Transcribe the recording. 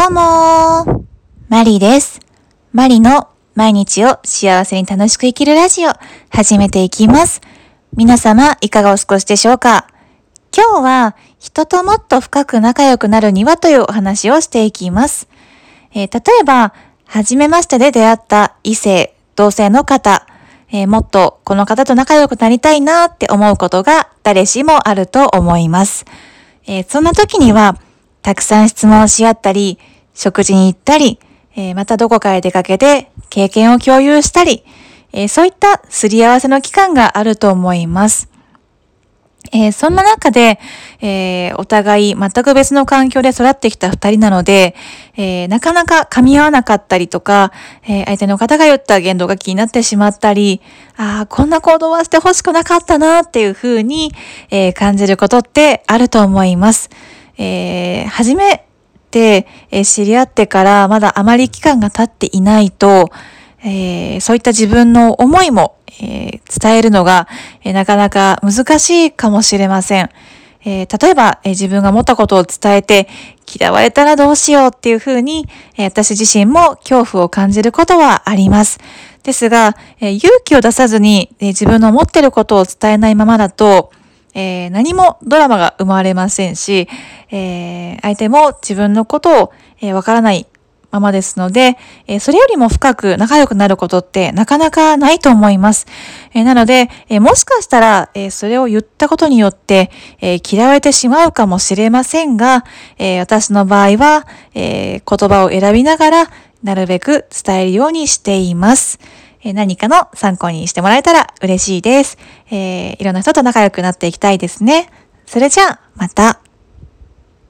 どうもー。マリです。マリの毎日を幸せに楽しく生きるラジオ、始めていきます。皆様、いかがお過ごしでしょうか今日は、人ともっと深く仲良くなるにはというお話をしていきます。えー、例えば、初めましてで出会った異性、同性の方、えー、もっとこの方と仲良くなりたいなって思うことが誰しもあると思います。えー、そんな時には、たくさん質問し合ったり、食事に行ったり、えー、またどこかへ出かけて経験を共有したり、えー、そういったすり合わせの期間があると思います。えー、そんな中で、えー、お互い全く別の環境で育ってきた二人なので、えー、なかなか噛み合わなかったりとか、え相手の方が言った言動が気になってしまったり、ああ、こんな行動はしてほしくなかったなっていうふうに、え感じることってあると思います。えー、初めて、え知り合ってからまだあまり期間が経っていないと、えー、そういった自分の思いも、えー、伝えるのが、え、なかなか難しいかもしれません。えー、例えば、え、自分が思ったことを伝えて、嫌われたらどうしようっていうふうに、え、私自身も恐怖を感じることはあります。ですが、え勇気を出さずに、え自分の思ってることを伝えないままだと、えー、何もドラマが生まれませんし、えー、相手も自分のことを、えー、わからないままですので、えー、それよりも深く仲良くなることってなかなかないと思います。えー、なので、えー、もしかしたら、えそれを言ったことによって、え嫌われてしまうかもしれませんが、え私の場合は、え言葉を選びながら、なるべく伝えるようにしています。え何かの参考にしてもらえたら嬉しいです。えー、いろんな人と仲良くなっていきたいですね。それじゃあ、また。